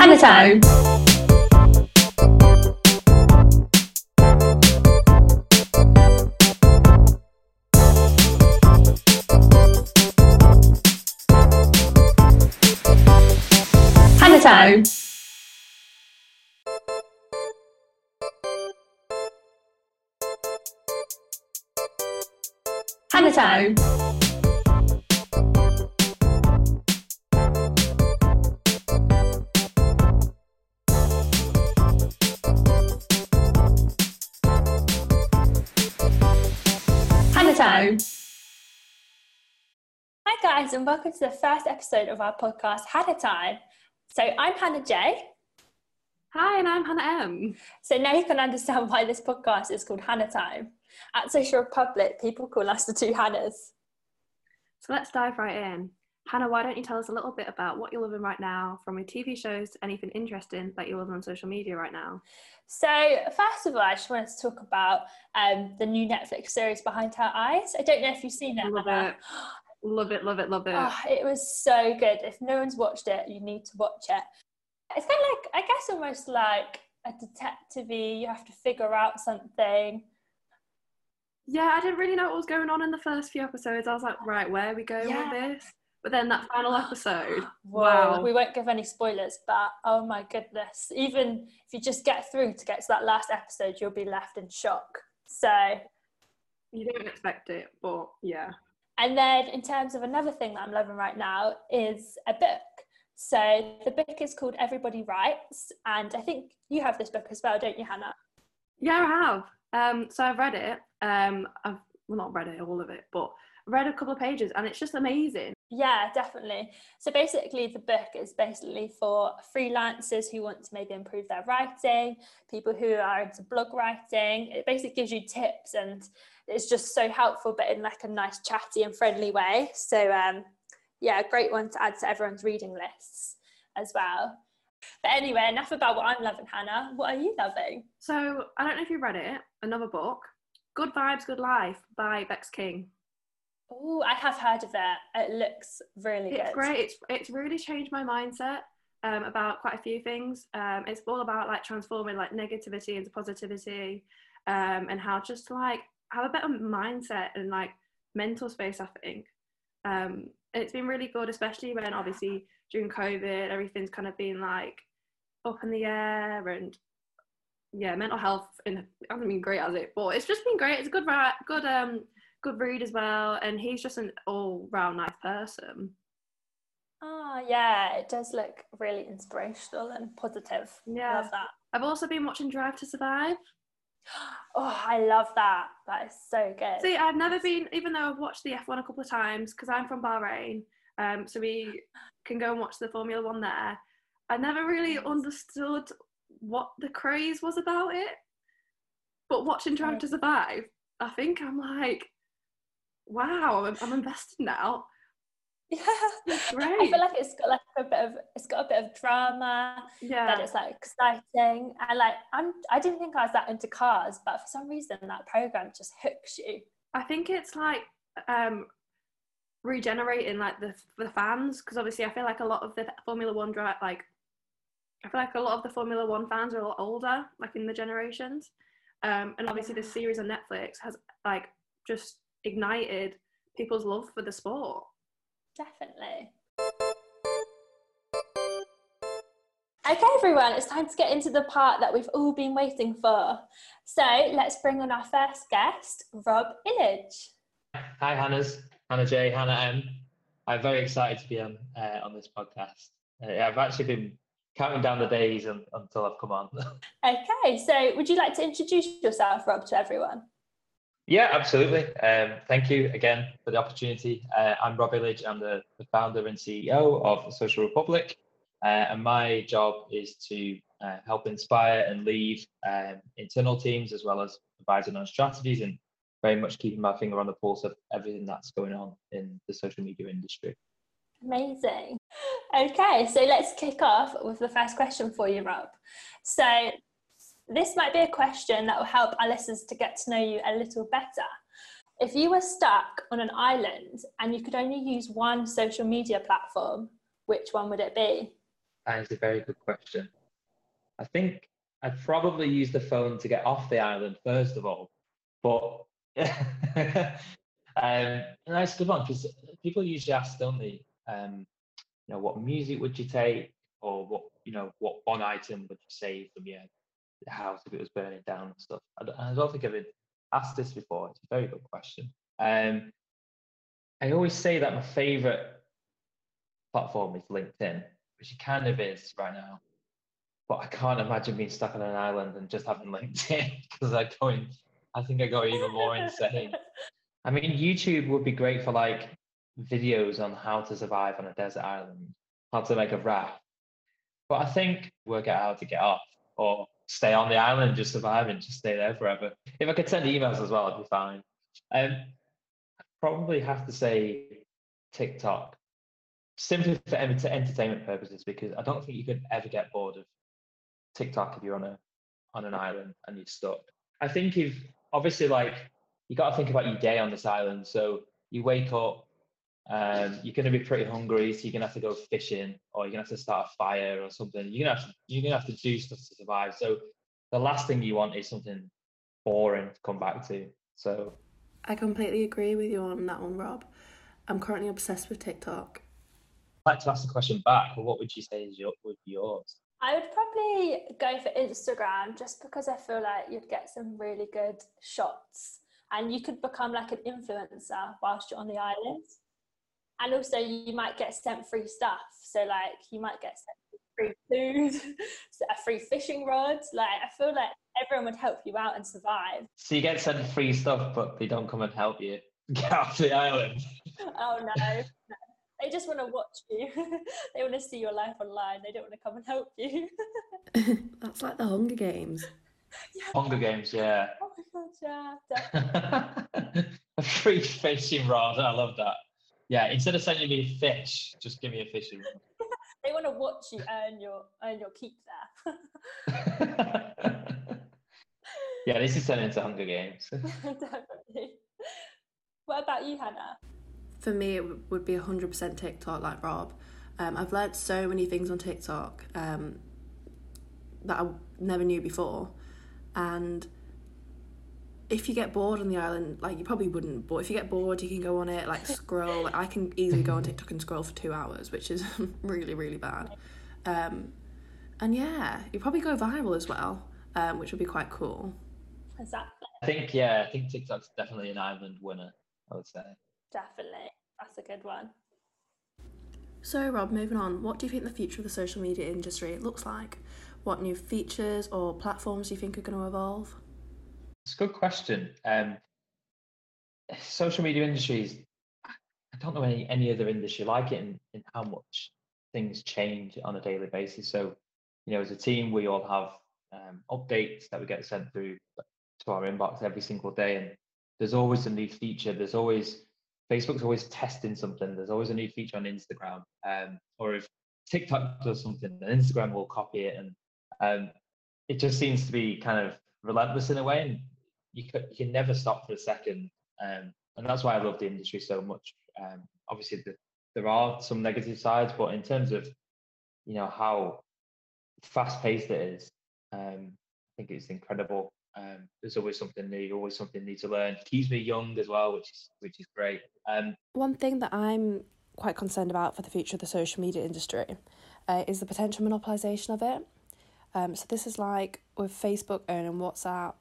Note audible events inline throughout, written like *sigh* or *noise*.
Hannah time. Hannah time. Hannah time. Time. Hi, guys, and welcome to the first episode of our podcast, Hannah Time. So, I'm Hannah J. Hi, and I'm Hannah M. So, now you can understand why this podcast is called Hannah Time. At Social Republic, people call us the two Hannahs. So let's dive right in. Hannah, why don't you tell us a little bit about what you're loving right now, from your TV shows to anything interesting that you're loving on social media right now? So, first of all, I just wanted to talk about um, the new Netflix series Behind Her Eyes. I don't know if you've seen it. Love Hannah. it. Love it, love it, love it. Oh, it was so good. If no one's watched it, you need to watch it. It's kind of like, I guess, almost like a detective You have to figure out something. Yeah, I didn't really know what was going on in the first few episodes. I was like, right, where are we going Yeah. with this? But then that final episode, *gasps* wow. We won't give any spoilers, but oh my goodness. Even if you just get through to get to that last episode, you'll be left in shock. So, you don't expect it, but yeah. and then in terms of another thing that I'm loving right now is a book. So, the book is called Everybody Writes, and I think you have this book as well, don't you, Hannah? Yeah, I have. Um, so I've read it. Um, I've well, not read it all of it, but read a couple of pages, and it's just amazing. Yeah, definitely. So basically, the book is basically for freelancers who want to maybe improve their writing, people who are into blog writing. It basically gives you tips and it's just so helpful, but in like a nice, chatty, and friendly way. So, um, yeah, great one to add to everyone's reading lists as well. But anyway, enough about what I'm loving, Hannah. What are you loving? So I don't know if you read it. Another book, Good Vibes, Good Life by Vex King. Oh, I have heard of it. It looks really good. It's good. great. It's it's really changed my mindset um, about quite a few things. Um, it's all about like transforming like negativity into positivity, um, and how just like have a better mindset and like mental space. I think, um, and it's been really good, especially when obviously during COVID everything's kind of been like up in the air and yeah, mental health in hasn't been great as it, but it's just been great. It's a good good um good read as well, and he's just an all round nice person. Oh, yeah, it does look really inspirational and positive. Yeah. Love that. I've also been watching Drive to Survive. *gasps* Oh, I love that. That is so good. See, I've never been, even though I've watched the F1 a couple of times, because I'm from Bahrain, um, so we can go and watch the Formula One there. I never really understood what the craze was about it. But watching Drive Right. to Survive, I think I'm like, wow, I'm, I'm invested now. *laughs* yeah. It's I feel like it's got like a bit of it's got a bit of drama Yeah. that it's like exciting and like I'm I didn't think I was that into cars but for some reason that program just hooks you. I think it's like um, regenerating like the the fans because obviously I feel like a lot of the Formula One drive like I feel like a lot of the Formula One fans are a lot older, like in the generations, um, and obviously this series on Netflix has like just ignited people's love for the sport. Definitely. Okay, everyone, it's time to get into the part that we've all been waiting for. So let's bring on our first guest, Rob Illage. Hi, Hannah's Hannah J, Hannah M. I'm very excited to be on uh, on this podcast. Uh, I've actually been counting down the days un until I've come on. *laughs* Okay, so would you like to introduce yourself, Rob, to everyone? Yeah, absolutely. Um, thank you again for the opportunity. Uh, I'm Rob Illage. I'm the, the founder and CEO of Social Republic, uh, and my job is to uh, help inspire and lead um, internal teams as well as advising on strategies and very much keeping my finger on the pulse of everything that's going on in the social media industry. Amazing. Okay, so let's kick off with the first question for you, Rob. So, this might be a question that will help our listeners to get to know you a little better. If you were stuck on an island and you could only use one social media platform, which one would it be? That is a very good question. I think I'd probably use the phone to get off the island first of all, but *laughs* um, that's a good one because people usually ask, don't they? Um, you know, what music would you take, or what you know, what one item would you save from your house if it was burning down and stuff? I don't, I don't think I've been asked this before. It's a very good question. Um, I always say that my favorite platform is LinkedIn, which it kind of is right now. But I can't imagine being stuck on an island and just having LinkedIn *laughs* because I go I think I go even more insane. I mean, YouTube would be great for like videos on how to survive on a desert island, how to make a raft. But I think work out how to get off or stay on the island, just survive and just stay there forever. If I could send emails as well, I'd be fine. Um, I'd probably have to say TikTok, simply for entertainment purposes, because I don't think you could ever get bored of TikTok if you're on a on an island and you're stuck. I think if obviously like you got to think about your day on this island. So you wake up, um, you're going to be pretty hungry, so you're going to have to go fishing, or you're going to have to start a fire or something. You're going to have to, you're going to have to do stuff to survive. So the last thing you want is something boring to come back to. So I completely agree with you on that one, Rob. I'm currently obsessed with TikTok. I'd like to ask the question back. Well, what would you say is your, would be yours? I would probably go for Instagram just because I feel like you'd get some really good shots and you could become like an influencer whilst you're on the island. And also, you might get sent free stuff. So, like, you might get sent free food, *laughs* a free fishing rod. Like, I feel like everyone would help you out and survive. So, you get sent free stuff, but they don't come and help you *laughs* get off the island. oh, no. no. *laughs* They just want to watch you. they want to see your life online. They don't want to come and help you. That's like the Hunger Games. Yeah. Hunger Games, yeah. Oh my god, yeah. a free fishing rod. I love that. Yeah, instead of sending me a fish, just give me a fishing rod. *laughs* they want to watch you earn your earn your keep there. *laughs* yeah, this is turning into Hunger Games. *laughs* Definitely. What about you, Hannah? For me, it would be 100% TikTok, like Rob. Um, I've learned so many things on TikTok um, that I never knew before and if you get bored on the island, like you probably wouldn't, but if you get bored, you can go on it, like scroll. Like I can easily go on *laughs* TikTok and scroll for two hours, which is *laughs* really, really bad. Um, and yeah, you probably go viral as well, um, which would be quite cool. Exactly. I think yeah, I think TikTok's definitely an island winner. I would say. Definitely, that's a good one. So, Rob, moving on, what do you think the future of the social media industry looks like? what new features or platforms do you think are going to evolve? It's a good question. Um, social media industries, I don't know any, any other industry like it in, in how much things change on a daily basis. So, you know, as a team, we all have um, updates that we get sent through to our inbox every single day. And there's always a new feature. There's always, Facebook's always testing something. There's always a new feature on Instagram. Um, or if TikTok does something, then Instagram will copy it and um, it just seems to be kind of relentless in a way, and you, could, you can never stop for a second. Um, and that's why I love the industry so much. Um, obviously, the, there are some negative sides, but in terms of you know how fast paced it is, um, I think it's incredible. Um, there's always something new, always something new to learn. Keeps me young as well, which is which is great. Um, One thing that I'm quite concerned about for the future of the social media industry uh, is the potential monopolisation of it. Um, so this is like with Facebook owning WhatsApp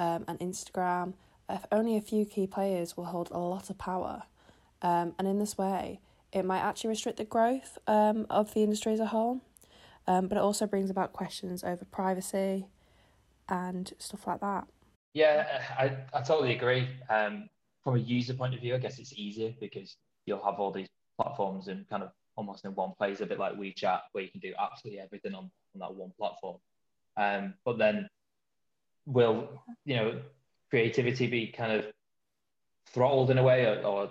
um, and Instagram, if only a few key players will hold a lot of power. Um, and in this way, it might actually restrict the growth um, of the industry as a whole. Um, but it also brings about questions over privacy and stuff like that. Yeah, I, I totally agree. Um, from a user point of view, I guess it's easier because you'll have all these platforms and kind of almost in one place, a bit like WeChat, where you can do absolutely everything on, on that one platform. Um, but then will, you know, creativity be kind of throttled in a way or, or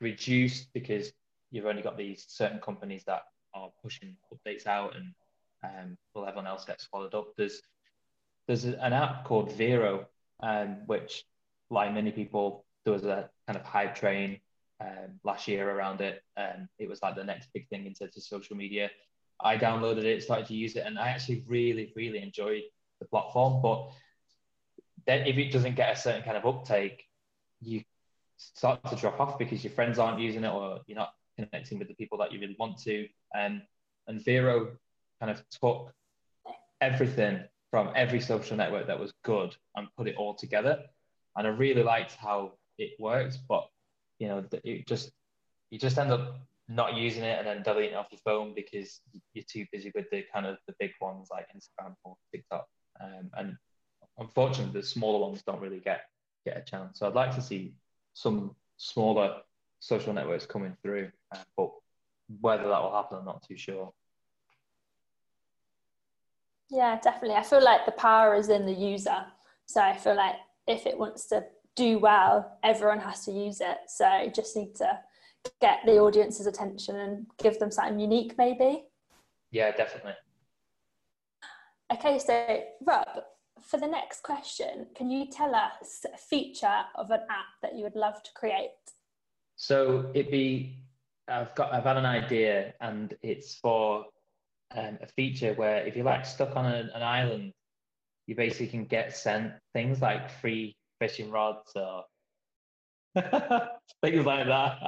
reduced because you've only got these certain companies that are pushing updates out and um, will everyone else get swallowed up? There's there's an app called Vero, um, which, like many people, there was a kind of hype train um, last year around it. Um, it was like the next big thing in terms of social media. I downloaded it, started to use it, and I actually really, really enjoyed the platform. But then if it doesn't get a certain kind of uptake, you start to drop off because your friends aren't using it or you're not connecting with the people that you really want to. And and Vero kind of took everything from every social network that was good and put it all together. And I really liked how it worked, but you know, it just you just end up not using it and then deleting it off your phone because you're too busy with the kind of the big ones like Instagram or TikTok. Um, and unfortunately, the smaller ones don't really get get a chance. So I'd like to see some smaller social networks coming through, uh, but whether that will happen, I'm not too sure. Yeah, definitely. I feel like the power is in the user. So I feel like if it wants to do well, everyone has to use it. So you just need to get the audience's attention and give them something unique, maybe. Yeah, definitely. Okay, so Rob, for the next question, can you tell us a feature of an app that you would love to create? So it'd be I've got I've had an idea and it's for um, a feature where if you're like stuck on a, an island, you basically can get sent things like free fishing rods or *laughs* things like that.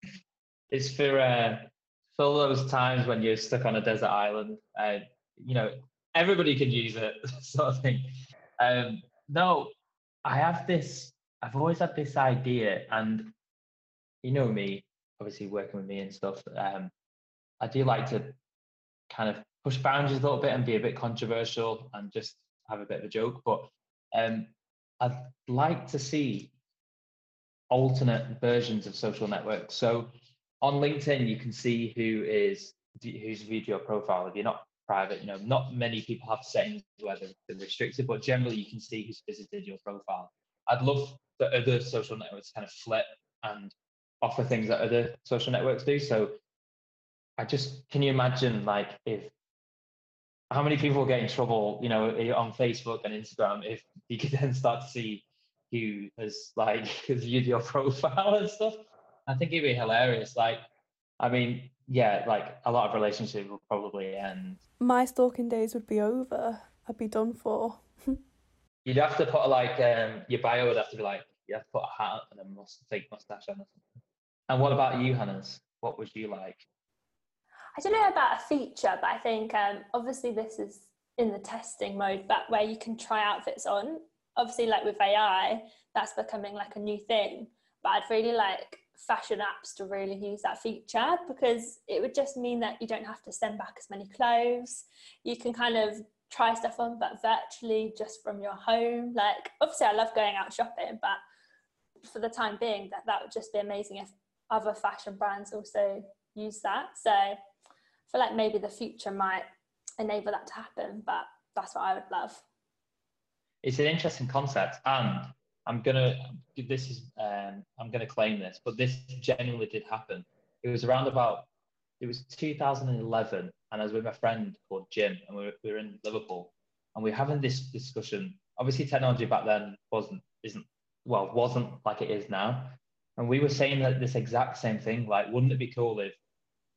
*laughs* it's for uh, for those times when you're stuck on a desert island. Uh, you know, everybody can use it, *laughs* sort of thing. Um, no, I have this. I've always had this idea, and you know me, obviously working with me and stuff. Um, I do like to kind of push boundaries a little bit and be a bit controversial and just have a bit of a joke. But um, I'd like to see alternate versions of social networks. So on LinkedIn, you can see who is who's viewed your profile. If you're not private, you know, not many people have settings where they're restricted, but generally you can see who's visited your profile. I'd love the other social networks kind of flip and offer things that other social networks do. So I just can you imagine like if how many people get in trouble, you know, eh, on Facebook and Instagram if you could *laughs* then start to see who has like *laughs* viewed your *laughs* profile and stuff. I think it'd be hilarious. Like, I mean, yeah, like a lot of relationships will probably end. My stalking days would be over. I'd be done for. *laughs* You'd have to put like um your bio would have to be like you have to put a hat and a must fake mustache on or something. And what about you, Hannah's? What would you like? I don't know about a feature, but I think um, obviously this is in the testing mode, but where you can try outfits on. Obviously, like with AI, that's becoming like a new thing. But I'd really like fashion apps to really use that feature because it would just mean that you don't have to send back as many clothes. You can kind of try stuff on, but virtually just from your home. Like, obviously, I love going out shopping, but for the time being, that, that would just be amazing if other fashion brands also use that. So I feel like maybe the future might enable that to happen, but that's what I would love. It's an interesting concept, and I'm gonna this is um, I'm gonna claim this, but this genuinely did happen. It was around about it was 2011, and I was with my friend called Jim, and we were, we were in Liverpool, and we were having this discussion. Obviously, technology back then wasn't isn't well wasn't like it is now, and we were saying that this exact same thing. Like, wouldn't it be cool if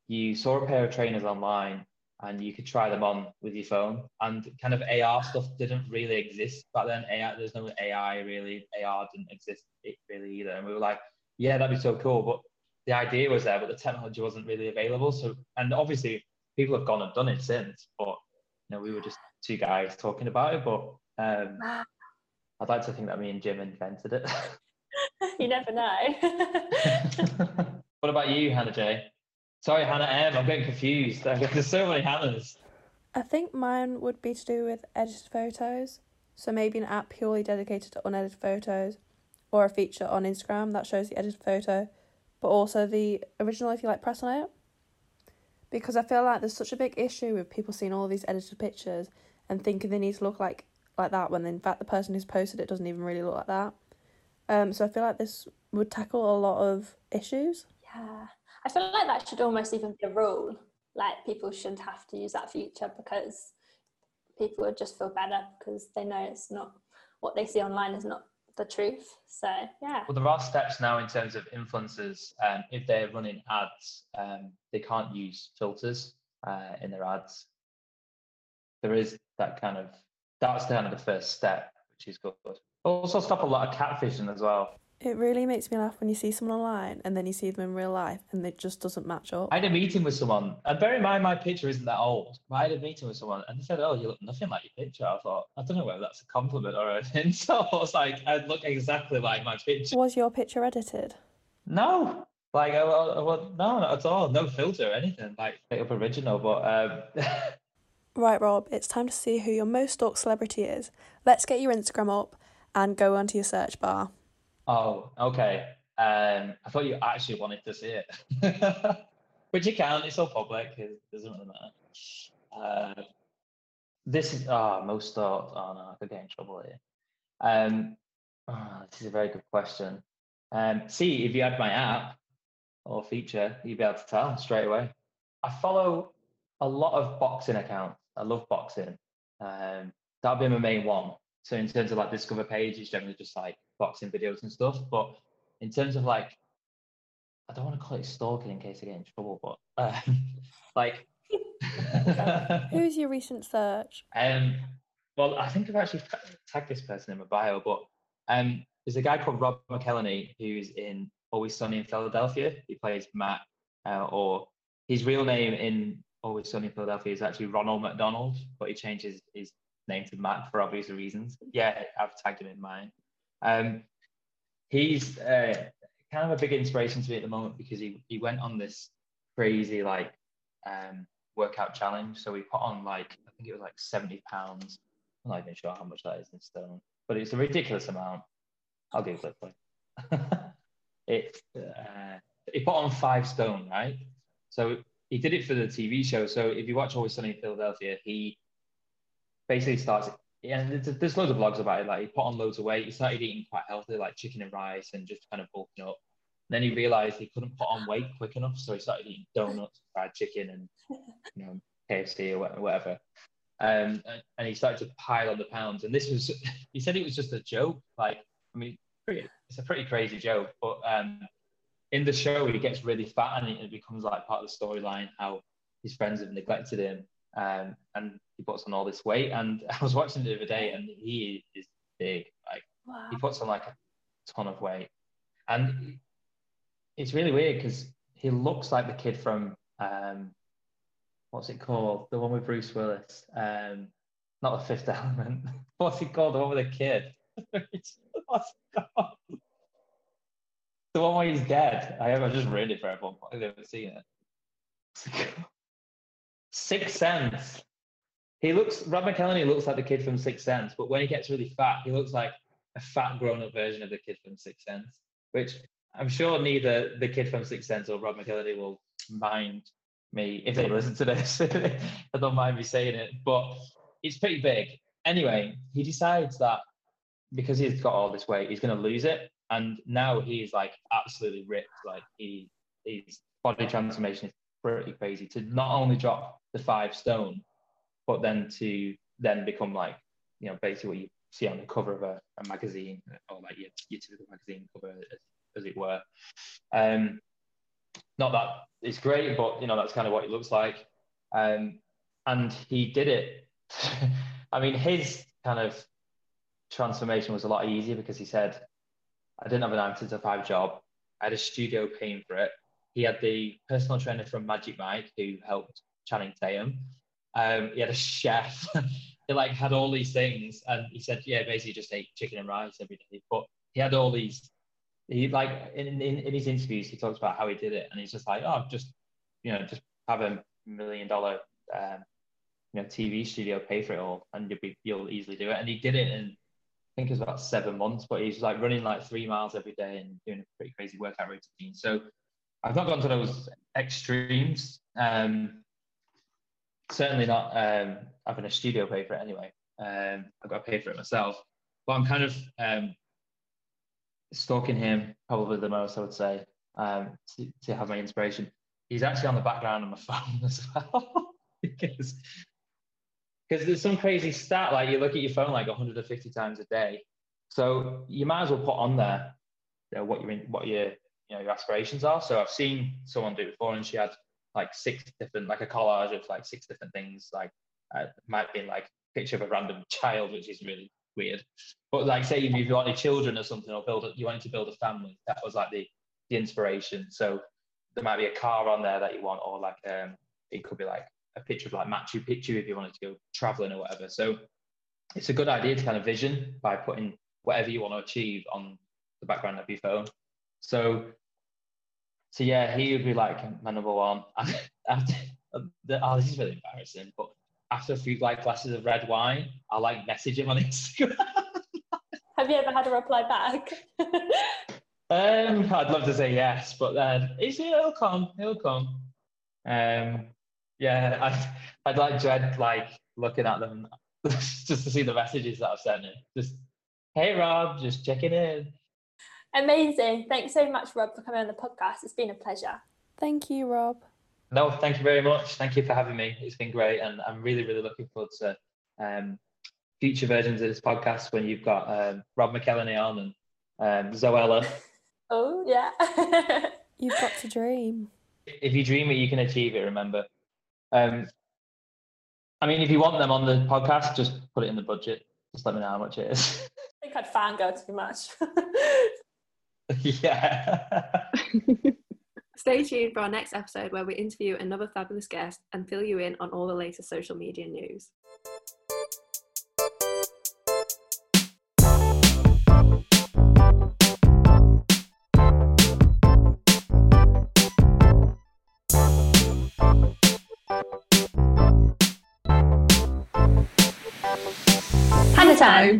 you saw a pair of trainers online and you could try them on with your phone. And kind of AR stuff didn't really exist back then. AI, there's no AI really. AR didn't exist it really either. And we were like, yeah, that'd be so cool. But the idea was there, but the technology wasn't really available. So, and obviously people have gone and done it since. But you know, we were just two guys talking about it. But um, I'd like to think that me and Jim invented it. *laughs* you never know. *laughs* *laughs* what about you, Hannah J? Sorry, Hannah M. I'm getting confused. *laughs* There's so many Hannahs. I think mine would be to do with edited photos. So maybe an app purely dedicated to unedited photos, or a feature on Instagram that shows the edited photo, but also the original if you like press on it. Because I feel like there's such a big issue with people seeing all these edited pictures and thinking they need to look like like that when in fact the person who's posted it doesn't even really look like that. Um, so I feel like this would tackle a lot of issues. Yeah. I feel like that should almost even be a rule. Like people shouldn't have to use that feature because people would just feel better because they know it's not what they see online is not the truth. So yeah. Well, there are steps now in terms of influencers. Um, if they're running ads, um, they can't use filters. uh, in their ads. There is that kind of that's kind of the first step, which is good. Also, stop a lot of catfishing as well. It really makes me laugh when you see someone online and then you see them in real life and it just doesn't match up. I had a meeting with someone, and bear in mind my picture isn't that old, I had a meeting with someone and they said, Oh, you look nothing like your picture. I thought, I don't know whether that's a compliment or anything. *laughs* insult. I was like, I look exactly like my picture. Was your picture edited? No, like, I, I, I, no, not at all. No filter or anything. Like, straight up original, but. Um... *laughs* right, Rob, it's time to see who your most stalked celebrity is. Let's get your Instagram up and go onto your search bar. Oh, okay. Um, I thought you actually wanted to see it, *laughs* which you can. It's all public. It doesn't really matter. Uh, this is oh, most thought. Oh no, I could get in trouble here. Um, oh, this is a very good question. Um, see if you had my app or feature, you'd be able to tell straight away. I follow a lot of boxing accounts. I love boxing. Um, that'd be my main one. So in terms of like discover page, it's generally just like boxing videos and stuff. But in terms of like, I don't want to call it stalking in case I get in trouble, but uh, *laughs* like. *laughs* Who's your recent search? Um, well, I think I've actually tagged this person in my bio, but um, there's a guy called Rob McElhenney who's in Always Sunny in Philadelphia. He plays Mac, uh, or his real name in Always Sunny in Philadelphia is actually Ronald McDonald, but he changes his name to Mac for obvious reasons. Yeah, I've tagged him in mine. Um, he's uh, kind of a big inspiration to me at the moment because he, he went on this crazy like um, workout challenge. So we put on like I think it was like seventy pounds. I'm not even sure how much that is in stone, but it's a ridiculous amount. I'll give it for you. it uh, he put on five stone, right? So he did it for the TV show. So if you watch Always Sunny in Philadelphia, he basically starts yeah, there's, loads of blogs about it. Like he put on loads of weight. He started eating quite healthy, like chicken and rice, and just kind of bulking up. And then he realized he couldn't put on weight quick enough, so he started eating donuts, fried chicken, and you know KFC or whatever. Um, and he started to pile on the pounds. And this was, *laughs* he said it was just a joke. Like, I mean, pretty, it's a pretty crazy joke. But um, in the show, he gets really fat, and it becomes like part of the storyline how his friends have neglected him um, and he puts on all this weight. And *laughs* I was watching the other day, and he is big. Like wow. he puts on like a ton of weight, and it's really weird because he looks like the kid from um, what's it called? The one with Bruce Willis. Um, not the Fifth *laughs* Element. what's it called? The one with the kid. *laughs* the one where he's dead. I have just ruined it for everyone. I've never seen it. Sixth Sense. He looks Rob McElhenney looks like the kid from Six Sense, but when he gets really fat, he looks like a fat grown-up version of the kid from Six Sense, which I'm sure neither the kid from Six Sense or Rob McElhenney will mind me if they listen to this. *laughs* I don't mind me saying it, but it's pretty big. Anyway, he decides that because he's got all this weight, he's going to lose it, and now he's like absolutely ripped. Like he, his body transformation is pretty crazy to not only drop the five stone, but then to then become like, you know, basically what you see on the cover of a, a magazine or like your, your typical magazine cover, as, as it were. Um, not that it's great, but you know, that's kind of what it looks like. Um, and he did it. *laughs* I mean, his kind of transformation was a lot easier because he said, I didn't have an answer to five job. I had a studio paying for it. He had the personal trainer from Magic Mike who helped Channing Tatum. Um, he had a chef. *laughs* he like had all these things, and he said, yeah, basically just ate chicken and rice every day. But he had all these. He like in, in, in his interviews, he talks about how he did it, and he's just like, oh, just you know, just have a million dollar um, you know TV studio pay for it all, and you'll be you'll easily do it. And he did it in I think it was about seven months, but he's like running like three miles every day and doing a pretty crazy workout routine. So I've not gone to those extremes. Um, certainly not um, having a studio pay for it anyway. Um, I've got to pay for it myself. But I'm kind of um, stalking him probably the most, I would say, um, to, to, have my inspiration. He's actually on the background of my *laughs* phone as well because because there's some crazy stat like you look at your phone like 150 times a day. So you might as well put on there you know, what you're in, what your you know your aspirations are. So I've seen someone do it before, and she had like six different, like a collage of like six different things. Like uh, might be like picture of a random *laughs* child, which is really weird. But like say if you wanted children or something, or build, a, you wanted to build a family, that was like the the inspiration. So there might be a car on there that you want, or like um, it could be like a picture of like Machu Picchu if you wanted to go traveling or whatever. So it's a good idea to kind of vision by putting whatever you want to achieve on the background of your phone. So, so yeah, he would be like my number one. *laughs* After, oh, this is really embarrassing, but after a few like glasses of red wine, I like message him on *laughs* Instagram. Have you ever had a reply back? um, I'd love to say yes, but then it's, it'll come, it'll come. Um, yeah, I'd, I'd like dread like looking at them *laughs* just to see the messages that I've sent him. Just, hey Rob, just checking in. Amazing. Thanks so much, Rob, for coming on the podcast. It's been a pleasure. Thank you, Rob. No, thank you very much. Thank you for having me. It's been great, and I'm really, really looking forward to um, future versions of this podcast when you've got um, Rob McElhenney on and um, Zoella. *laughs* Oh yeah. *laughs* You've got to dream. If you dream it, you can achieve it. Remember. Um, I mean, if you want them on the podcast, just put it in the budget. Just let me know how much it is. *laughs* I think I'd fangirl too much. *laughs* yeah. *laughs* Stay tuned for our next episode where we interview another fabulous guest and fill you in on all the latest social media news. Hannah time. Hannah time.